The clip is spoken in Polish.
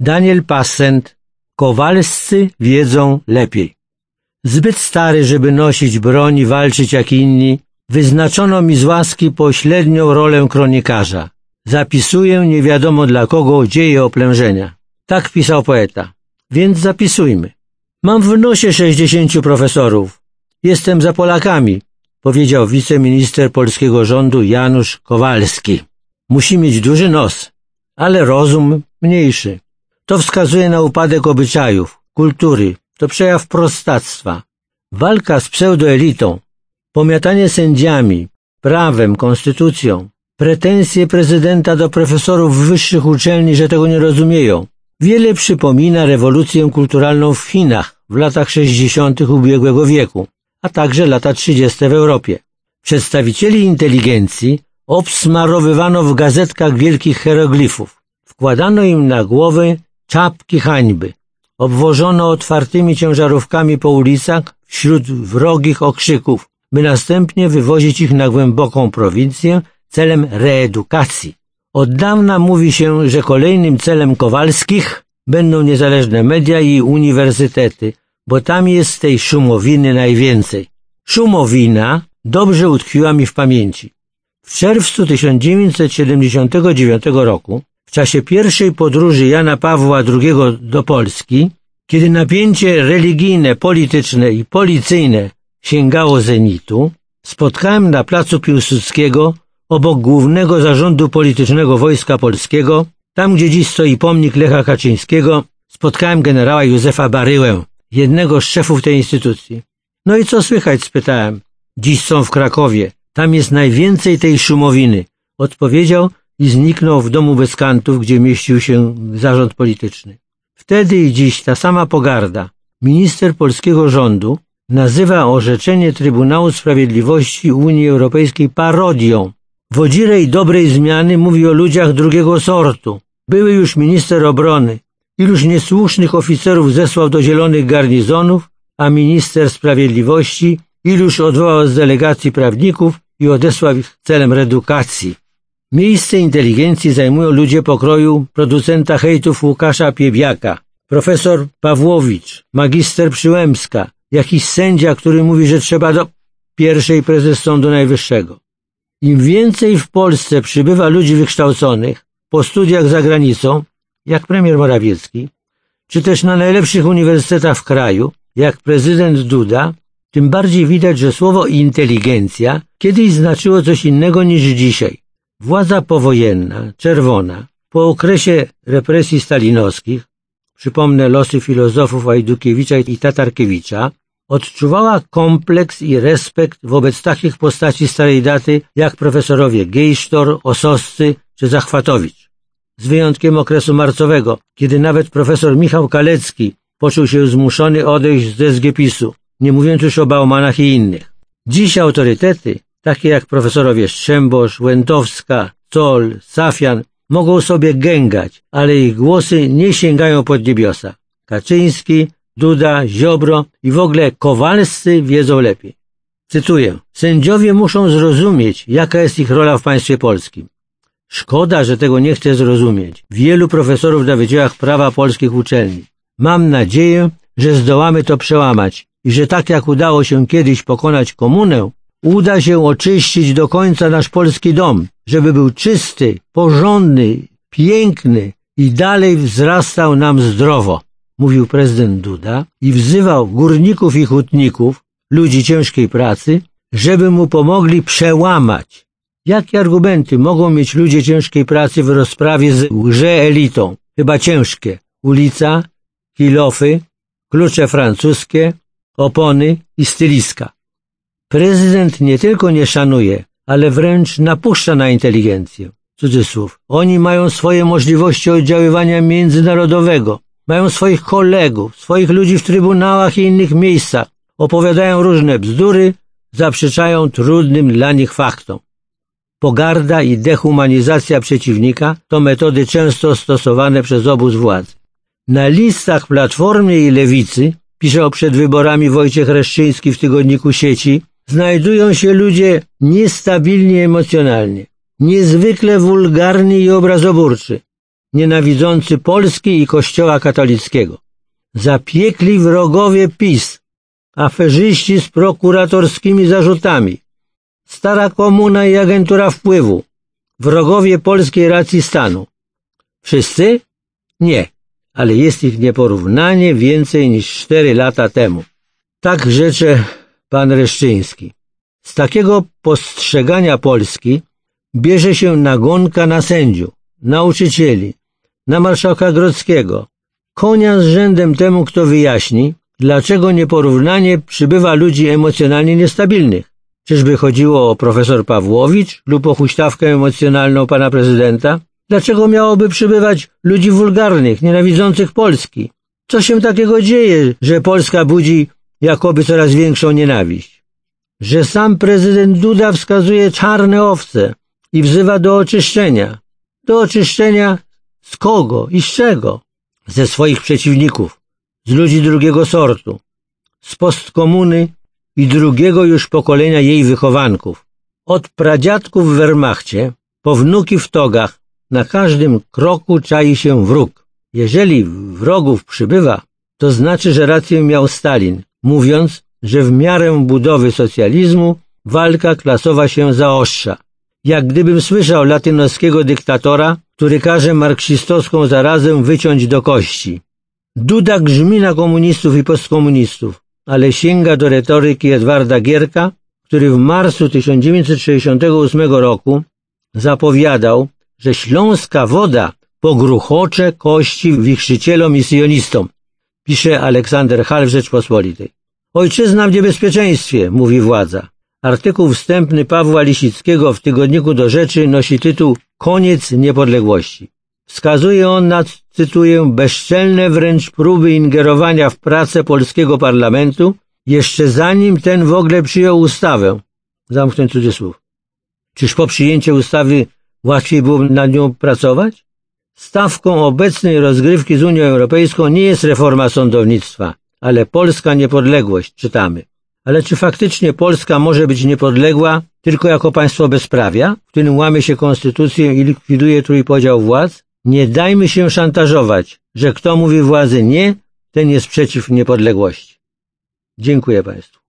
Daniel Passent Kowalscy wiedzą lepiej. Zbyt stary, żeby nosić broń i walczyć jak inni, wyznaczono mi z łaski pośrednią rolę kronikarza. Zapisuję nie wiadomo dla kogo dzieje oplężenia. Tak pisał poeta. Więc zapisujmy. Mam w nosie sześćdziesięciu profesorów. Jestem za Polakami, powiedział wiceminister polskiego rządu Janusz Kowalski. Musi mieć duży nos, ale rozum mniejszy. To wskazuje na upadek obyczajów, kultury, to przejaw prostactwa. Walka z pseudoelitą, pomiatanie sędziami, prawem, konstytucją, pretensje prezydenta do profesorów wyższych uczelni, że tego nie rozumieją. Wiele przypomina rewolucję kulturalną w Chinach w latach 60. ubiegłego wieku, a także lata 30. w Europie. Przedstawicieli inteligencji obsmarowywano w gazetkach wielkich hieroglifów. Wkładano im na głowy czapki hańby. Obwożono otwartymi ciężarówkami po ulicach wśród wrogich okrzyków, by następnie wywozić ich na głęboką prowincję celem reedukacji. Od dawna mówi się, że kolejnym celem Kowalskich będą niezależne media i uniwersytety, bo tam jest tej szumowiny najwięcej. Szumowina dobrze utkwiła mi w pamięci. W czerwcu 1979 roku w czasie pierwszej podróży Jana Pawła II do Polski, kiedy napięcie religijne, polityczne i policyjne sięgało zenitu, spotkałem na placu Piłsudskiego obok głównego zarządu politycznego Wojska Polskiego, tam gdzie dziś stoi pomnik Lecha Kaczyńskiego, spotkałem generała Józefa Baryłę, jednego z szefów tej instytucji. No i co słychać? spytałem. Dziś są w Krakowie. Tam jest najwięcej tej szumowiny. Odpowiedział, i zniknął w domu Beskantów, gdzie mieścił się zarząd polityczny. Wtedy i dziś ta sama pogarda. Minister polskiego rządu nazywa orzeczenie Trybunału Sprawiedliwości Unii Europejskiej parodią. Wodzirej dobrej zmiany mówi o ludziach drugiego sortu. Były już minister obrony. Iluż niesłusznych oficerów zesłał do zielonych garnizonów, a minister sprawiedliwości iluż odwołał z delegacji prawników i odesłał ich celem redukacji. Miejsce inteligencji zajmują ludzie pokroju producenta hejtów Łukasza Piebiaka, profesor Pawłowicz, magister Przyłębska, jakiś sędzia, który mówi, że trzeba do pierwszej prezes Sądu Najwyższego. Im więcej w Polsce przybywa ludzi wykształconych po studiach za granicą, jak premier Morawiecki, czy też na najlepszych uniwersytetach w kraju, jak prezydent Duda, tym bardziej widać, że słowo inteligencja kiedyś znaczyło coś innego niż dzisiaj. Władza powojenna, czerwona, po okresie represji stalinowskich, przypomnę losy filozofów Ajdukiewicza i Tatarkiewicza, odczuwała kompleks i respekt wobec takich postaci starej daty jak profesorowie Gejsztor, Ososcy czy Zachwatowicz. Z wyjątkiem okresu marcowego, kiedy nawet profesor Michał Kalecki poczuł się zmuszony odejść z SGPiS-u, nie mówiąc już o Baumanach i innych. Dziś autorytety takie jak profesorowie Strzembosz, Łętowska, Col, Safian, mogą sobie gęgać, ale ich głosy nie sięgają pod niebiosa. Kaczyński, Duda, Ziobro i w ogóle Kowalscy wiedzą lepiej. Cytuję. Sędziowie muszą zrozumieć, jaka jest ich rola w państwie polskim. Szkoda, że tego nie chce zrozumieć. Wielu profesorów na wydziałach prawa polskich uczelni. Mam nadzieję, że zdołamy to przełamać i że tak jak udało się kiedyś pokonać komunę, uda się oczyścić do końca nasz polski dom, żeby był czysty, porządny, piękny i dalej wzrastał nam zdrowo, mówił prezydent Duda i wzywał górników i hutników, ludzi ciężkiej pracy, żeby mu pomogli przełamać. Jakie argumenty mogą mieć ludzie ciężkiej pracy w rozprawie z łże-elitą? Chyba ciężkie. Ulica, kilofy, klucze francuskie, opony i styliska. Prezydent nie tylko nie szanuje, ale wręcz napuszcza na inteligencję. Cudzysłów. Oni mają swoje możliwości oddziaływania międzynarodowego. Mają swoich kolegów, swoich ludzi w trybunałach i innych miejscach. Opowiadają różne bzdury, zaprzeczają trudnym dla nich faktom. Pogarda i dehumanizacja przeciwnika to metody często stosowane przez obóz władzy. Na listach Platformy i Lewicy, pisze przed wyborami Wojciech Reszczyński w tygodniku sieci, znajdują się ludzie niestabilni emocjonalnie, niezwykle wulgarni i obrazoburczy, nienawidzący Polski i Kościoła katolickiego. Zapiekli wrogowie PiS, aferzyści z prokuratorskimi zarzutami, stara komuna i agentura wpływu, wrogowie polskiej racji stanu. Wszyscy? Nie, ale jest ich nieporównanie więcej niż cztery lata temu. Tak rzecze pan Reszczyński. Z takiego postrzegania Polski bierze się nagonka na sędziów, nauczycieli, na marszałka Grodzkiego, konia z rzędem temu, kto wyjaśni, dlaczego nieporównanie przybywa ludzi emocjonalnie niestabilnych. Czyżby chodziło o profesor Pawłowicz lub o huśtawkę emocjonalną pana prezydenta? Dlaczego miałoby przybywać ludzi wulgarnych, nienawidzących Polski? Co się takiego dzieje, że Polska budzi jakoby coraz większą nienawiść? Że sam prezydent Duda wskazuje czarne owce i wzywa do oczyszczenia. Do oczyszczenia z kogo i z czego? Ze swoich przeciwników, z ludzi drugiego sortu, z postkomuny i drugiego już pokolenia jej wychowanków. Od pradziadków w Wehrmachcie, po wnuki w togach, na każdym kroku czai się wróg. Jeżeli wrogów przybywa, to znaczy, że rację miał Stalin, mówiąc, że w miarę budowy socjalizmu walka klasowa się zaostrza. Jak gdybym słyszał latynoskiego dyktatora, który każe marksistowską zarazę wyciąć do kości. Duda grzmi na komunistów i postkomunistów, ale sięga do retoryki Edwarda Gierka, który w marcu 1968 roku zapowiadał, że śląska woda pogruchocze kości wichrzycielom i sionistom, pisze Aleksander Hall w Rzeczpospolitej. Ojczyzna w niebezpieczeństwie, mówi władza. Artykuł wstępny Pawła Lisickiego w Tygodniku do Rzeczy nosi tytuł Koniec niepodległości. Wskazuje on na, cytuję, bezczelne wręcz próby ingerowania w pracę polskiego parlamentu, jeszcze zanim ten w ogóle przyjął ustawę. Zamknąć cudzysłów. Czyż po przyjęciu ustawy łatwiej było nad nią pracować? Stawką obecnej rozgrywki z Unią Europejską nie jest reforma sądownictwa, ale polska niepodległość, czytamy. Ale czy faktycznie Polska może być niepodległa tylko jako państwo bezprawia, w którym łamie się konstytucję i likwiduje trójpodział władz? Nie dajmy się szantażować, że kto mówi władzy nie, ten jest przeciw niepodległości. Dziękuję Państwu.